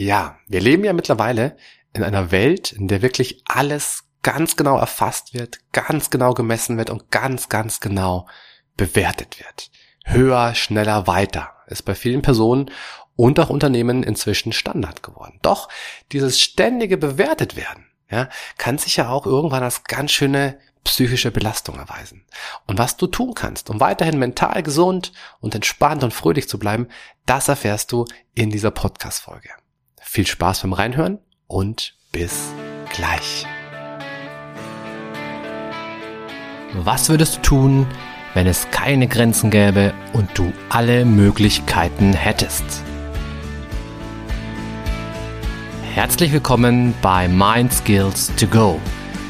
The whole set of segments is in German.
Ja, wir leben ja mittlerweile in einer Welt, in der wirklich alles ganz genau erfasst wird, ganz genau gemessen wird und ganz, ganz genau bewertet wird. Höher, schneller, weiter ist bei vielen Personen und auch Unternehmen inzwischen Standard geworden. Doch dieses ständige bewertet werden, ja, kann sich ja auch irgendwann als ganz schöne psychische Belastung erweisen. Und was du tun kannst, um weiterhin mental gesund und entspannt und fröhlich zu bleiben, das erfährst du in dieser Podcast-Folge. Viel Spaß beim Reinhören und bis gleich. Was würdest du tun, wenn es keine Grenzen gäbe und du alle Möglichkeiten hättest? Herzlich willkommen bei Mind Skills to Go,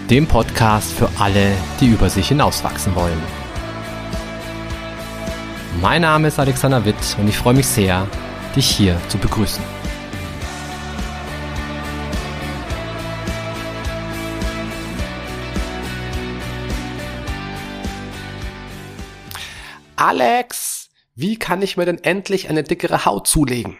dem Podcast für alle, die über sich hinauswachsen wollen. Mein Name ist Alexander Witt und ich freue mich sehr, dich hier zu begrüßen. Alex, wie kann ich mir denn endlich eine dickere Haut zulegen?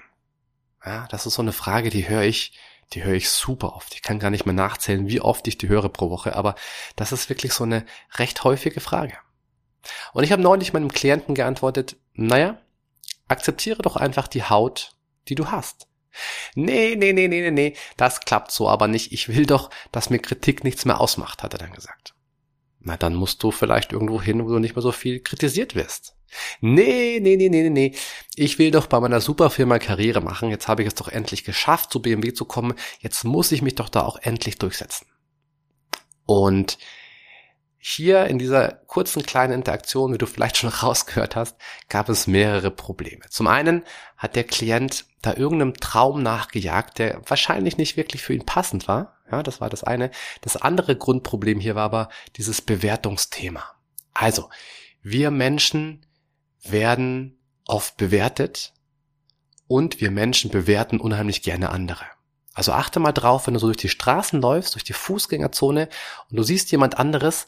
Ja, das ist so eine Frage, die höre ich, die höre ich super oft. Ich kann gar nicht mehr nachzählen, wie oft ich die höre pro Woche, aber das ist wirklich so eine recht häufige Frage. Und ich habe neulich meinem Klienten geantwortet, naja, akzeptiere doch einfach die Haut, die du hast. Nee, nee, nee, nee, nee, nee, das klappt so aber nicht. Ich will doch, dass mir Kritik nichts mehr ausmacht, hat er dann gesagt na dann musst du vielleicht irgendwo hin, wo du nicht mehr so viel kritisiert wirst. Nee, nee, nee, nee, nee. Ich will doch bei meiner Superfirma Karriere machen. Jetzt habe ich es doch endlich geschafft, zu BMW zu kommen. Jetzt muss ich mich doch da auch endlich durchsetzen. Und hier in dieser kurzen kleinen Interaktion, wie du vielleicht schon rausgehört hast, gab es mehrere Probleme. Zum einen hat der Klient da irgendeinem Traum nachgejagt, der wahrscheinlich nicht wirklich für ihn passend war. Ja, das war das eine. Das andere Grundproblem hier war aber dieses Bewertungsthema. Also, wir Menschen werden oft bewertet und wir Menschen bewerten unheimlich gerne andere. Also achte mal drauf, wenn du so durch die Straßen läufst, durch die Fußgängerzone und du siehst jemand anderes,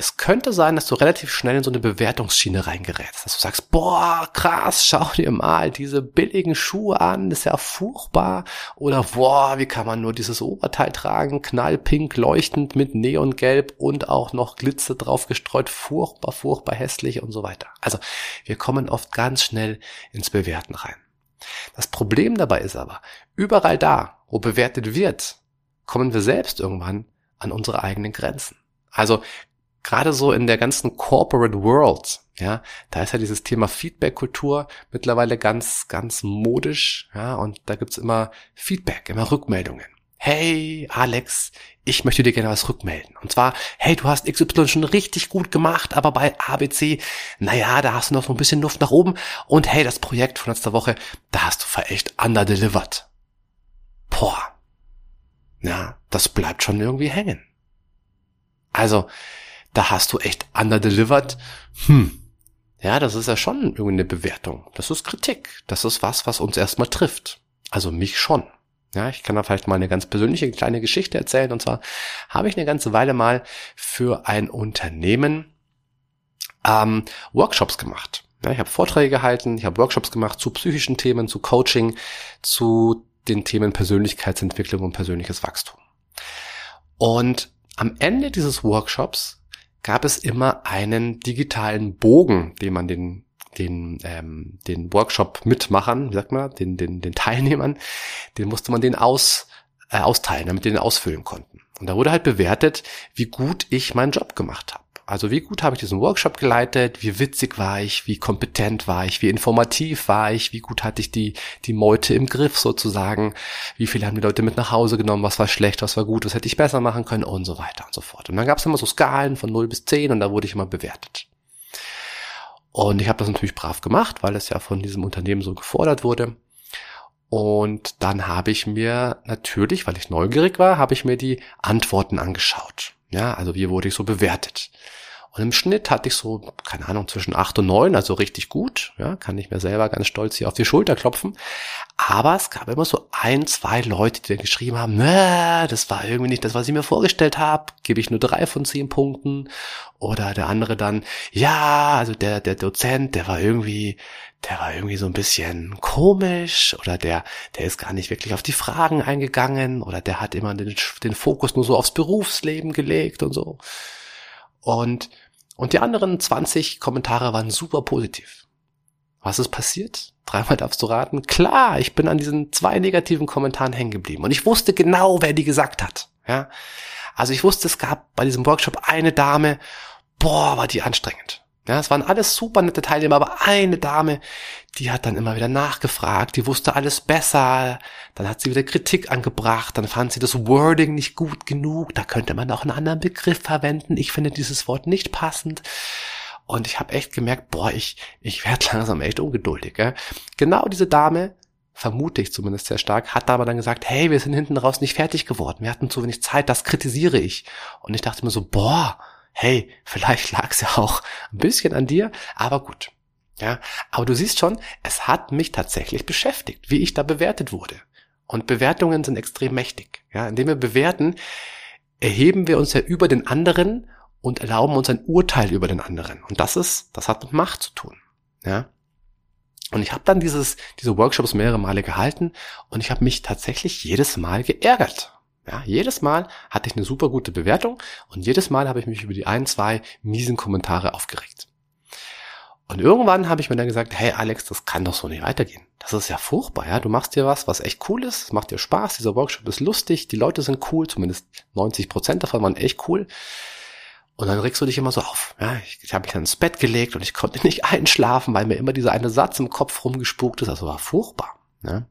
es könnte sein, dass du relativ schnell in so eine Bewertungsschiene reingerätst. Dass du sagst, boah, krass, schau dir mal diese billigen Schuhe an, das ist ja furchtbar. Oder boah, wie kann man nur dieses Oberteil tragen, knallpink, leuchtend mit Neongelb und auch noch Glitzer drauf gestreut, furchtbar, furchtbar hässlich und so weiter. Also wir kommen oft ganz schnell ins Bewerten rein. Das Problem dabei ist aber, überall da, wo bewertet wird, kommen wir selbst irgendwann an unsere eigenen Grenzen. Also gerade so in der ganzen Corporate World, ja, da ist ja dieses Thema Feedback-Kultur mittlerweile ganz, ganz modisch, ja, und da gibt's immer Feedback, immer Rückmeldungen. Hey, Alex, ich möchte dir gerne was rückmelden. Und zwar, hey, du hast XY schon richtig gut gemacht, aber bei ABC, naja, da hast du noch so ein bisschen Luft nach oben. Und hey, das Projekt von letzter Woche, da hast du verächt underdelivered. Boah. Ja, das bleibt schon irgendwie hängen. Also, da hast du echt underdelivered. Hm. Ja, das ist ja schon irgendwie eine Bewertung. Das ist Kritik. Das ist was, was uns erstmal trifft. Also mich schon. Ja, ich kann da vielleicht mal eine ganz persönliche kleine Geschichte erzählen. Und zwar habe ich eine ganze Weile mal für ein Unternehmen ähm, Workshops gemacht. Ja, ich habe Vorträge gehalten, ich habe Workshops gemacht zu psychischen Themen, zu Coaching, zu den Themen Persönlichkeitsentwicklung und persönliches Wachstum. Und am Ende dieses Workshops gab es immer einen digitalen Bogen, den man den den ähm, den Workshop mitmachern, wie sagt man, den den den Teilnehmern, den musste man den aus äh, austeilen, damit die den ausfüllen konnten. Und da wurde halt bewertet, wie gut ich meinen Job gemacht habe. Also wie gut habe ich diesen Workshop geleitet, wie witzig war ich, wie kompetent war ich, wie informativ war ich, wie gut hatte ich die, die Meute im Griff sozusagen, wie viele haben die Leute mit nach Hause genommen, was war schlecht, was war gut, was hätte ich besser machen können und so weiter und so fort. Und dann gab es immer so Skalen von 0 bis 10 und da wurde ich immer bewertet. Und ich habe das natürlich brav gemacht, weil es ja von diesem Unternehmen so gefordert wurde. Und dann habe ich mir natürlich, weil ich neugierig war, habe ich mir die Antworten angeschaut. Ja, also wie wurde ich so bewertet? Und im Schnitt hatte ich so, keine Ahnung, zwischen acht und neun, also richtig gut. Ja, kann ich mir selber ganz stolz hier auf die Schulter klopfen. Aber es gab immer so ein, zwei Leute, die dann geschrieben haben, das war irgendwie nicht das, was ich mir vorgestellt habe. Gebe ich nur drei von zehn Punkten. Oder der andere dann, ja, also der, der Dozent, der war irgendwie, der war irgendwie so ein bisschen komisch oder der, der ist gar nicht wirklich auf die Fragen eingegangen oder der hat immer den, den Fokus nur so aufs Berufsleben gelegt und so. Und, und die anderen 20 Kommentare waren super positiv. Was ist passiert? Dreimal darfst du raten. Klar, ich bin an diesen zwei negativen Kommentaren hängen geblieben. Und ich wusste genau, wer die gesagt hat. Ja. Also ich wusste, es gab bei diesem Workshop eine Dame, boah, war die anstrengend. Ja, es waren alles super nette Teilnehmer, aber eine Dame, die hat dann immer wieder nachgefragt, die wusste alles besser, dann hat sie wieder Kritik angebracht, dann fand sie das Wording nicht gut genug, da könnte man auch einen anderen Begriff verwenden, ich finde dieses Wort nicht passend. Und ich habe echt gemerkt, boah, ich, ich werde langsam echt ungeduldig. Gell? Genau diese Dame, vermute ich zumindest sehr stark, hat aber dann gesagt, hey, wir sind hinten raus nicht fertig geworden, wir hatten zu wenig Zeit, das kritisiere ich. Und ich dachte mir so, boah, hey, vielleicht lag es ja auch ein bisschen an dir, aber gut. Ja, aber du siehst schon, es hat mich tatsächlich beschäftigt, wie ich da bewertet wurde. Und Bewertungen sind extrem mächtig. Ja, indem wir bewerten, erheben wir uns ja über den anderen und erlauben uns ein Urteil über den anderen. Und das ist, das hat mit Macht zu tun. Ja. Und ich habe dann dieses, diese Workshops mehrere Male gehalten und ich habe mich tatsächlich jedes Mal geärgert. Ja, jedes Mal hatte ich eine super gute Bewertung und jedes Mal habe ich mich über die ein, zwei miesen Kommentare aufgeregt. Und irgendwann habe ich mir dann gesagt, hey Alex, das kann doch so nicht weitergehen. Das ist ja furchtbar, ja. Du machst dir was, was echt cool ist, es macht dir Spaß, dieser Workshop ist lustig, die Leute sind cool, zumindest 90 Prozent davon waren echt cool. Und dann regst du dich immer so auf. Ja, ich, ich habe mich dann ins Bett gelegt und ich konnte nicht einschlafen, weil mir immer dieser eine Satz im Kopf rumgespukt ist. Also war furchtbar. Ja.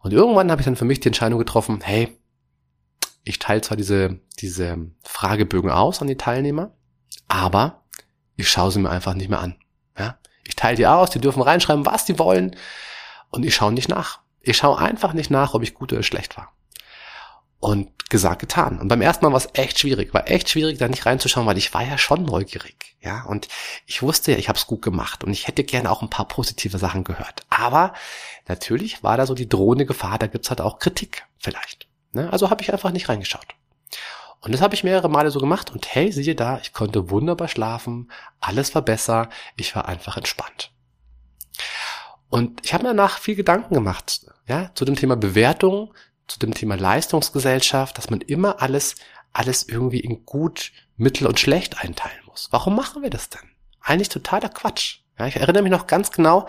Und irgendwann habe ich dann für mich die Entscheidung getroffen, hey, ich teile zwar diese, diese Fragebögen aus an die Teilnehmer, aber ich schaue sie mir einfach nicht mehr an. Ja? Ich teile die aus, die dürfen reinschreiben, was die wollen und ich schaue nicht nach. Ich schaue einfach nicht nach, ob ich gut oder schlecht war. Und gesagt, getan. Und beim ersten Mal war es echt schwierig. War echt schwierig, da nicht reinzuschauen, weil ich war ja schon neugierig. Ja, und ich wusste ja, ich habe es gut gemacht und ich hätte gerne auch ein paar positive Sachen gehört. Aber natürlich war da so die drohende Gefahr, da gibt's halt auch Kritik vielleicht. Ne? Also habe ich einfach nicht reingeschaut. Und das habe ich mehrere Male so gemacht und hey, siehe da, ich konnte wunderbar schlafen, alles war besser, ich war einfach entspannt. Und ich habe mir danach viel Gedanken gemacht, ja, zu dem Thema Bewertung, zu dem Thema Leistungsgesellschaft, dass man immer alles, alles irgendwie in gut, mittel und schlecht einteilen muss. Warum machen wir das denn? Eigentlich totaler Quatsch. Ja, ich erinnere mich noch ganz genau,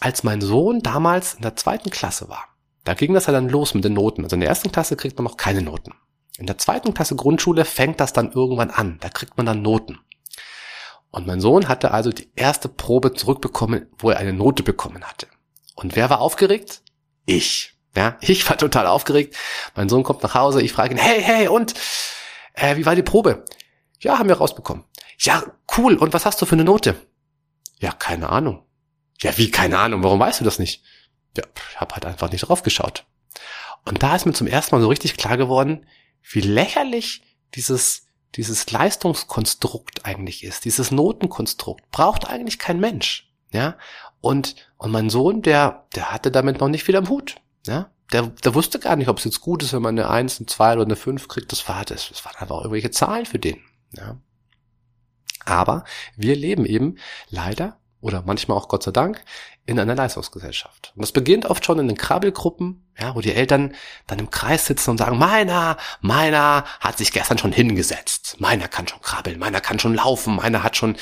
als mein Sohn damals in der zweiten Klasse war. Da ging das ja dann los mit den Noten. Also in der ersten Klasse kriegt man noch keine Noten. In der zweiten Klasse Grundschule fängt das dann irgendwann an. Da kriegt man dann Noten. Und mein Sohn hatte also die erste Probe zurückbekommen, wo er eine Note bekommen hatte. Und wer war aufgeregt? Ich. Ja, ich war total aufgeregt. Mein Sohn kommt nach Hause, ich frage ihn, hey, hey, und äh, wie war die Probe? Ja, haben wir rausbekommen. Ja, cool. Und was hast du für eine Note? Ja, keine Ahnung. Ja, wie keine Ahnung? Warum weißt du das nicht? Ja, ich habe halt einfach nicht drauf geschaut. Und da ist mir zum ersten Mal so richtig klar geworden, wie lächerlich dieses, dieses Leistungskonstrukt eigentlich ist. Dieses Notenkonstrukt braucht eigentlich kein Mensch. Ja, und, und mein Sohn, der, der hatte damit noch nicht viel am Hut. Ja, der, der wusste gar nicht, ob es jetzt gut ist, wenn man eine Eins, eine Zwei oder eine Fünf kriegt. Das war das. Das waren einfach irgendwelche Zahlen für den. Ja. Aber wir leben eben leider oder manchmal auch Gott sei Dank in einer Leistungsgesellschaft. Und das beginnt oft schon in den Krabbelgruppen, ja, wo die Eltern dann im Kreis sitzen und sagen, meiner, meiner hat sich gestern schon hingesetzt, meiner kann schon krabbeln, meiner kann schon laufen, meiner hat schon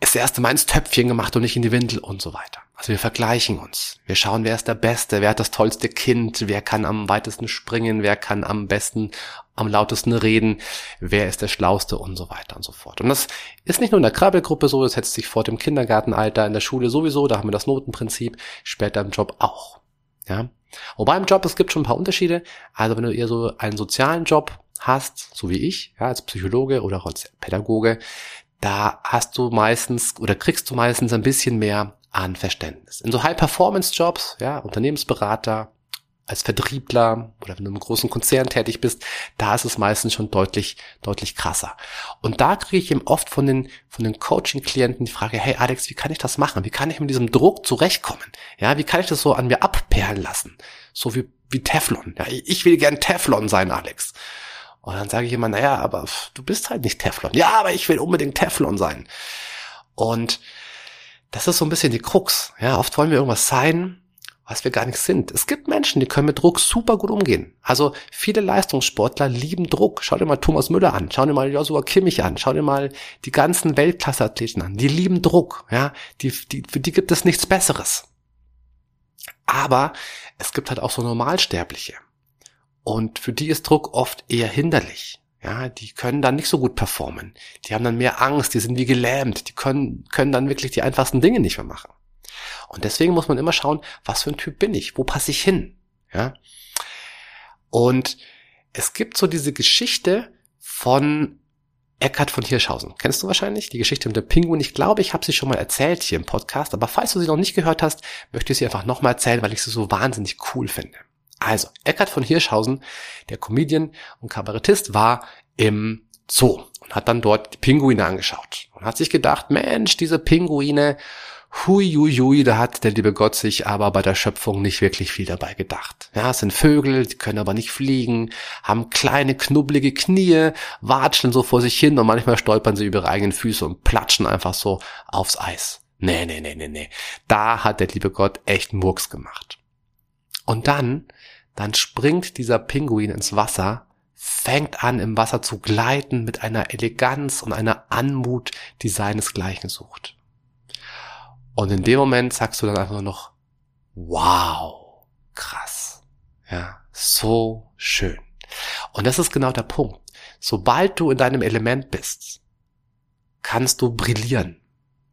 das erste Mal ins Töpfchen gemacht und nicht in die Windel und so weiter. Also wir vergleichen uns. Wir schauen, wer ist der Beste, wer hat das tollste Kind, wer kann am weitesten springen, wer kann am besten, am lautesten reden, wer ist der Schlauste und so weiter und so fort. Und das ist nicht nur in der Krabbelgruppe so, das setzt sich fort im Kindergartenalter, in der Schule sowieso, da haben wir das Notenprinzip, später im Job auch. Ja. Wobei im Job, es gibt schon ein paar Unterschiede. Also wenn du eher so einen sozialen Job hast, so wie ich, ja, als Psychologe oder auch als Pädagoge, da hast du meistens oder kriegst du meistens ein bisschen mehr an Verständnis. In so High-Performance-Jobs, ja, Unternehmensberater, als Vertriebler oder wenn du im großen Konzern tätig bist, da ist es meistens schon deutlich, deutlich krasser. Und da kriege ich eben oft von den, von den Coaching-Klienten die Frage, hey Alex, wie kann ich das machen? Wie kann ich mit diesem Druck zurechtkommen? Ja, wie kann ich das so an mir abperlen lassen? So wie, wie Teflon. Ja, ich will gern Teflon sein, Alex. Und dann sage ich immer, naja, aber du bist halt nicht Teflon. Ja, aber ich will unbedingt Teflon sein. Und das ist so ein bisschen die Krux. Ja, oft wollen wir irgendwas sein, was wir gar nicht sind. Es gibt Menschen, die können mit Druck super gut umgehen. Also viele Leistungssportler lieben Druck. Schau dir mal Thomas Müller an, schau dir mal Joshua Kimmich an, schau dir mal die ganzen Weltklasseathleten an. Die lieben Druck. Ja, die, die, für die gibt es nichts Besseres. Aber es gibt halt auch so Normalsterbliche. Und für die ist Druck oft eher hinderlich. Ja, die können dann nicht so gut performen. Die haben dann mehr Angst, die sind wie gelähmt, die können, können dann wirklich die einfachsten Dinge nicht mehr machen. Und deswegen muss man immer schauen, was für ein Typ bin ich? Wo passe ich hin? Ja. Und es gibt so diese Geschichte von Eckhard von Hirschhausen. Kennst du wahrscheinlich die Geschichte mit dem Pinguin? Ich glaube, ich habe sie schon mal erzählt hier im Podcast, aber falls du sie noch nicht gehört hast, möchte ich sie einfach nochmal erzählen, weil ich sie so wahnsinnig cool finde. Also, Eckhard von Hirschhausen, der Comedian und Kabarettist, war im Zoo und hat dann dort die Pinguine angeschaut und hat sich gedacht, Mensch, diese Pinguine, hui, hui, hui, da hat der liebe Gott sich aber bei der Schöpfung nicht wirklich viel dabei gedacht. Ja, es sind Vögel, die können aber nicht fliegen, haben kleine, knubbelige Knie, watscheln so vor sich hin und manchmal stolpern sie über ihre eigenen Füße und platschen einfach so aufs Eis. Nee, nee, nee, nee, nee. Da hat der liebe Gott echt Murks gemacht. Und dann dann springt dieser Pinguin ins Wasser, fängt an im Wasser zu gleiten mit einer Eleganz und einer Anmut, die seinesgleichen sucht. Und in dem Moment sagst du dann einfach nur noch, wow, krass. Ja, so schön. Und das ist genau der Punkt. Sobald du in deinem Element bist, kannst du brillieren.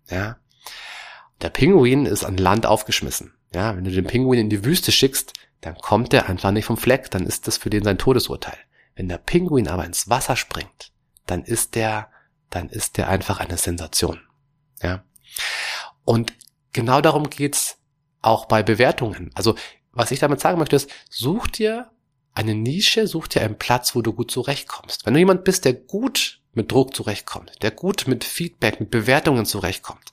Ja. Der Pinguin ist an Land aufgeschmissen. Ja, wenn du den Pinguin in die Wüste schickst, dann kommt er einfach nicht vom Fleck, dann ist das für den sein Todesurteil. Wenn der Pinguin aber ins Wasser springt, dann ist der, dann ist der einfach eine Sensation. Ja. Und genau darum geht's auch bei Bewertungen. Also, was ich damit sagen möchte, ist, such dir eine Nische, such dir einen Platz, wo du gut zurechtkommst. Wenn du jemand bist, der gut mit Druck zurechtkommt, der gut mit Feedback, mit Bewertungen zurechtkommt,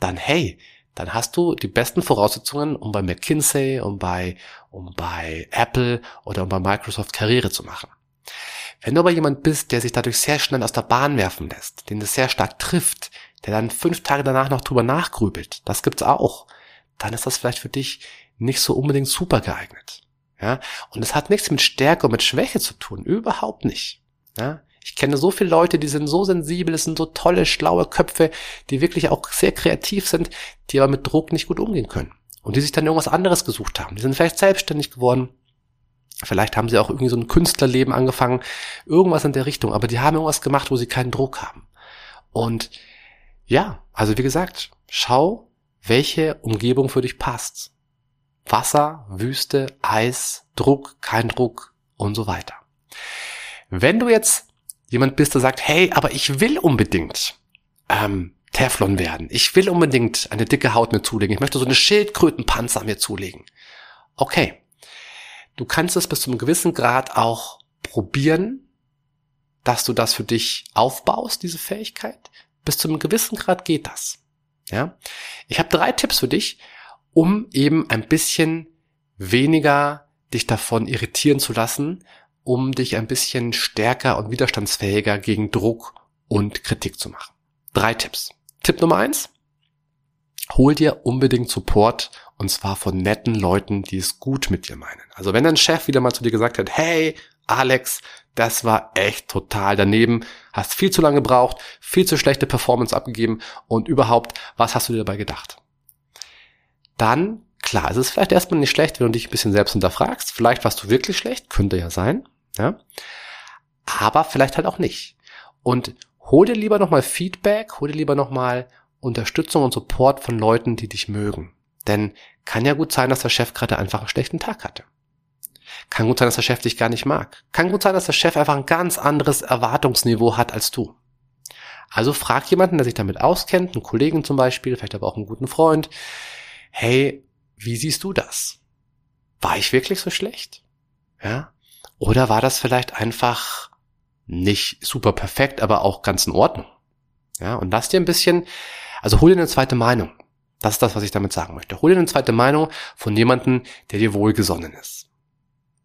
dann hey, dann hast du die besten Voraussetzungen, um bei McKinsey, um bei, um bei Apple oder um bei Microsoft Karriere zu machen. Wenn du aber jemand bist, der sich dadurch sehr schnell aus der Bahn werfen lässt, den das sehr stark trifft, der dann fünf Tage danach noch drüber nachgrübelt, das gibt's auch, dann ist das vielleicht für dich nicht so unbedingt super geeignet. Ja, und es hat nichts mit Stärke und mit Schwäche zu tun, überhaupt nicht. Ja, ich kenne so viele Leute, die sind so sensibel, es sind so tolle, schlaue Köpfe, die wirklich auch sehr kreativ sind, die aber mit Druck nicht gut umgehen können. Und die sich dann irgendwas anderes gesucht haben. Die sind vielleicht selbstständig geworden. Vielleicht haben sie auch irgendwie so ein Künstlerleben angefangen. Irgendwas in der Richtung. Aber die haben irgendwas gemacht, wo sie keinen Druck haben. Und ja, also wie gesagt, schau, welche Umgebung für dich passt. Wasser, Wüste, Eis, Druck, kein Druck und so weiter. Wenn du jetzt jemand bist, der sagt, hey, aber ich will unbedingt ähm, Teflon werden. Ich will unbedingt eine dicke Haut mir zulegen. Ich möchte so eine Schildkrötenpanzer mir zulegen. Okay. Du kannst es bis zu einem gewissen Grad auch probieren, dass du das für dich aufbaust, diese Fähigkeit. Bis zu einem gewissen Grad geht das. Ja. Ich habe drei Tipps für dich, um eben ein bisschen weniger dich davon irritieren zu lassen, um dich ein bisschen stärker und widerstandsfähiger gegen Druck und Kritik zu machen. Drei Tipps. Tipp Nummer eins. Hol dir unbedingt Support und zwar von netten Leuten, die es gut mit dir meinen. Also wenn dein Chef wieder mal zu dir gesagt hat, hey, Alex, das war echt total daneben, hast viel zu lange gebraucht, viel zu schlechte Performance abgegeben und überhaupt, was hast du dir dabei gedacht? Dann, klar, es ist vielleicht erstmal nicht schlecht, wenn du dich ein bisschen selbst hinterfragst. Vielleicht warst du wirklich schlecht, könnte ja sein. Ja? Aber vielleicht halt auch nicht. Und hol dir lieber nochmal Feedback, hol dir lieber nochmal Unterstützung und Support von Leuten, die dich mögen. Denn kann ja gut sein, dass der Chef gerade einfach einen schlechten Tag hatte. Kann gut sein, dass der Chef dich gar nicht mag. Kann gut sein, dass der Chef einfach ein ganz anderes Erwartungsniveau hat als du. Also frag jemanden, der sich damit auskennt, einen Kollegen zum Beispiel, vielleicht aber auch einen guten Freund. Hey, wie siehst du das? war ich wirklich so schlecht? Ja? Oder war das vielleicht einfach nicht super perfekt, aber auch ganz in Ordnung? Ja, und lass dir ein bisschen, also hol dir eine zweite Meinung. Das ist das, was ich damit sagen möchte. Hol dir eine zweite Meinung von jemandem, der dir wohlgesonnen ist.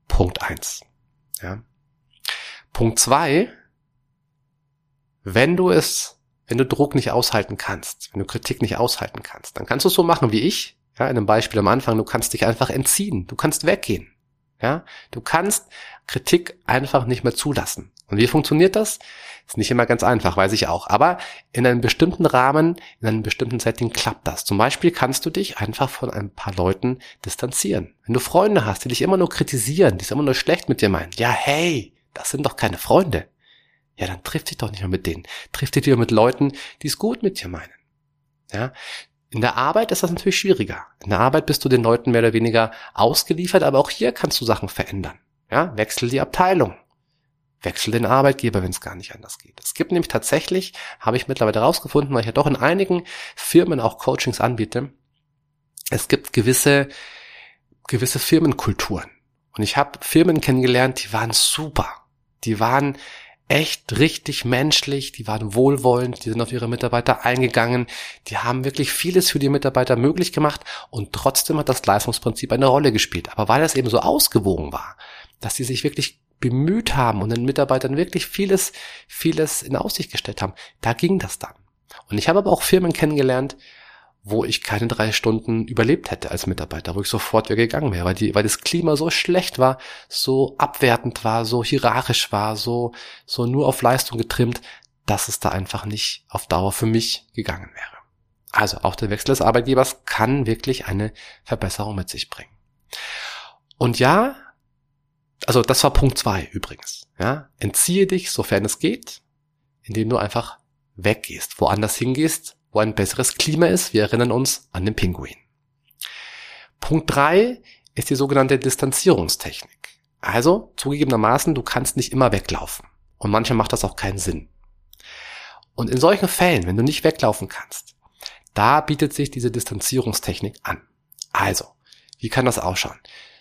Punkt eins. Ja. Punkt zwei, wenn du es, wenn du Druck nicht aushalten kannst, wenn du Kritik nicht aushalten kannst, dann kannst du es so machen wie ich, ja, in einem Beispiel am Anfang, du kannst dich einfach entziehen, du kannst weggehen. Ja, du kannst Kritik einfach nicht mehr zulassen. Und wie funktioniert das? Ist nicht immer ganz einfach, weiß ich auch. Aber in einem bestimmten Rahmen, in einem bestimmten Setting klappt das. Zum Beispiel kannst du dich einfach von ein paar Leuten distanzieren. Wenn du Freunde hast, die dich immer nur kritisieren, die es immer nur schlecht mit dir meinen. Ja, hey, das sind doch keine Freunde. Ja, dann triff dich doch nicht mehr mit denen. Triff dich wieder mit Leuten, die es gut mit dir meinen. Ja, in der Arbeit ist das natürlich schwieriger. In der Arbeit bist du den Leuten mehr oder weniger ausgeliefert, aber auch hier kannst du Sachen verändern. Ja, wechsel die Abteilung. Wechsel den Arbeitgeber, wenn es gar nicht anders geht. Es gibt nämlich tatsächlich, habe ich mittlerweile rausgefunden, weil ich ja doch in einigen Firmen auch Coachings anbiete, es gibt gewisse, gewisse Firmenkulturen. Und ich habe Firmen kennengelernt, die waren super. Die waren echt richtig menschlich, die waren wohlwollend, die sind auf ihre Mitarbeiter eingegangen, die haben wirklich vieles für die Mitarbeiter möglich gemacht und trotzdem hat das Leistungsprinzip eine Rolle gespielt. Aber weil das eben so ausgewogen war, dass sie sich wirklich bemüht haben und den Mitarbeitern wirklich vieles, vieles in Aussicht gestellt haben, da ging das dann. Und ich habe aber auch Firmen kennengelernt, wo ich keine drei Stunden überlebt hätte als Mitarbeiter, wo ich sofort wieder gegangen wäre, weil, die, weil das Klima so schlecht war, so abwertend war, so hierarchisch war, so, so nur auf Leistung getrimmt, dass es da einfach nicht auf Dauer für mich gegangen wäre. Also auch der Wechsel des Arbeitgebers kann wirklich eine Verbesserung mit sich bringen. Und ja, also das war Punkt zwei übrigens. Ja, entziehe dich, sofern es geht, indem du einfach weggehst, woanders hingehst, wo ein besseres Klima ist. Wir erinnern uns an den Pinguin. Punkt drei ist die sogenannte Distanzierungstechnik. Also zugegebenermaßen, du kannst nicht immer weglaufen. Und manchmal macht das auch keinen Sinn. Und in solchen Fällen, wenn du nicht weglaufen kannst, da bietet sich diese Distanzierungstechnik an. Also, wie kann das ausschauen?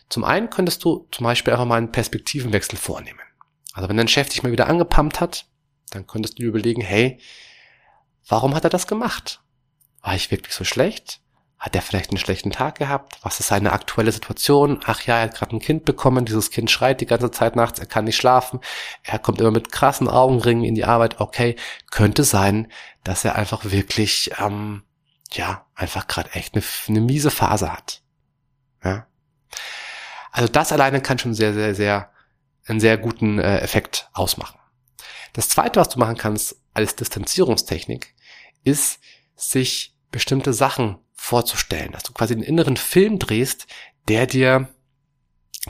Zum einen könntest du zum Beispiel einfach mal einen Perspektivenwechsel vornehmen. Also wenn dein Chef dich mal wieder angepumpt hat, dann könntest du dir überlegen, hey, warum hat er das gemacht? War ich wirklich so schlecht? Hat er vielleicht einen schlechten Tag gehabt? Was ist seine aktuelle Situation? Ach ja, er hat gerade ein Kind bekommen, dieses Kind schreit die ganze Zeit nachts, er kann nicht schlafen, er kommt immer mit krassen Augenringen in die Arbeit. Okay, könnte sein, dass er einfach wirklich, ähm, ja, einfach gerade echt eine, eine miese Phase hat. Ja. Also das alleine kann schon sehr, sehr, sehr einen sehr guten äh, Effekt ausmachen. Das zweite, was du machen kannst als Distanzierungstechnik, ist, sich bestimmte Sachen vorzustellen, dass du quasi einen inneren Film drehst, der dir,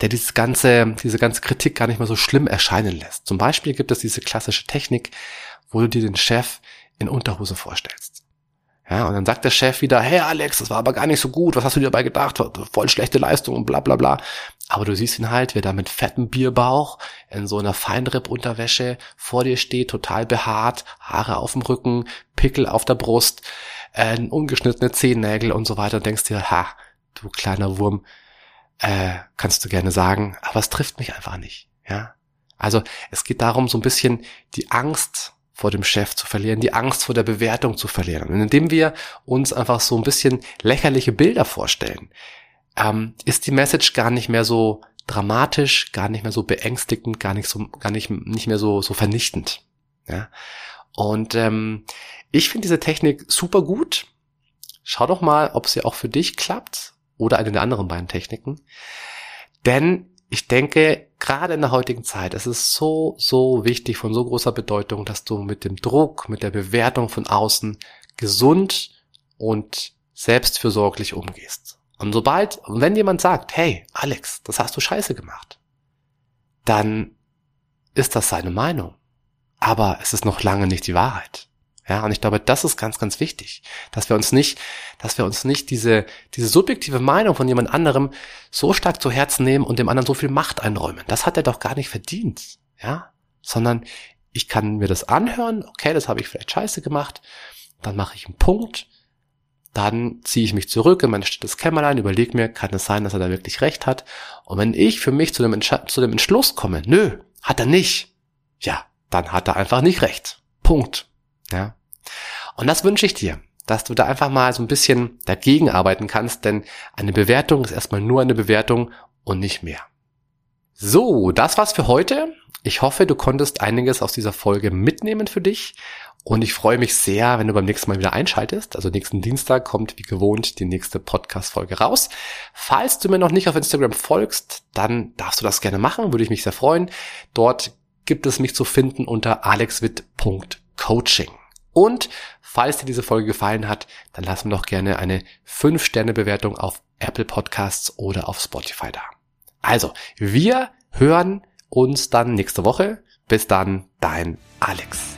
der dieses ganze, diese ganze Kritik gar nicht mehr so schlimm erscheinen lässt. Zum Beispiel gibt es diese klassische Technik, wo du dir den Chef in Unterhose vorstellst. Ja, und dann sagt der Chef wieder, hey Alex, das war aber gar nicht so gut, was hast du dir dabei gedacht? Voll schlechte Leistung und bla bla bla. Aber du siehst ihn halt, wer da mit fettem Bierbauch in so einer Feinripp-Unterwäsche vor dir steht, total behaart, Haare auf dem Rücken, Pickel auf der Brust, äh, ungeschnittene Zehennägel und so weiter und denkst dir, ha, du kleiner Wurm, äh, kannst du gerne sagen, aber es trifft mich einfach nicht, ja. Also es geht darum, so ein bisschen die Angst vor dem Chef zu verlieren, die Angst vor der Bewertung zu verlieren. Und indem wir uns einfach so ein bisschen lächerliche Bilder vorstellen, ähm, ist die Message gar nicht mehr so dramatisch, gar nicht mehr so beängstigend, gar nicht so, gar nicht, nicht mehr so, so vernichtend. Ja? Und ähm, ich finde diese Technik super gut. Schau doch mal, ob sie auch für dich klappt oder eine der anderen beiden Techniken. Denn ich denke, gerade in der heutigen Zeit, es ist so, so wichtig, von so großer Bedeutung, dass du mit dem Druck, mit der Bewertung von außen gesund und selbstfürsorglich umgehst. Und sobald, wenn jemand sagt, hey, Alex, das hast du scheiße gemacht, dann ist das seine Meinung. Aber es ist noch lange nicht die Wahrheit. Ja, und ich glaube, das ist ganz, ganz wichtig, dass wir uns nicht, dass wir uns nicht diese, diese subjektive Meinung von jemand anderem so stark zu Herzen nehmen und dem anderen so viel Macht einräumen. Das hat er doch gar nicht verdient. Ja, sondern ich kann mir das anhören. Okay, das habe ich vielleicht scheiße gemacht. Dann mache ich einen Punkt. dann ziehe ich mich zurück in mein stilles Kämmerlein, überlege mir, kann es sein, dass er da wirklich recht hat? Und wenn ich für mich zu dem, zu dem Entschluss komme, nö, hat er nicht, ja, dann hat er einfach nicht recht. Punkt. Ja. Und das wünsche ich dir, dass du da einfach mal so ein bisschen dagegen arbeiten kannst, denn eine Bewertung ist erstmal nur eine Bewertung und nicht mehr. So, das war's für heute. Ich hoffe, du konntest einiges aus dieser Folge mitnehmen für dich. Und ich freue mich sehr, wenn du beim nächsten Mal wieder einschaltest. Also nächsten Dienstag kommt wie gewohnt die nächste Podcast-Folge raus. Falls du mir noch nicht auf Instagram folgst, dann darfst du das gerne machen, würde ich mich sehr freuen. Dort gibt es mich zu finden unter alexwit.coaching. Und falls dir diese Folge gefallen hat, dann lass mir doch gerne eine 5-Sterne-Bewertung auf Apple Podcasts oder auf Spotify da. Also, wir hören uns dann nächste Woche. Bis dann, dein Alex.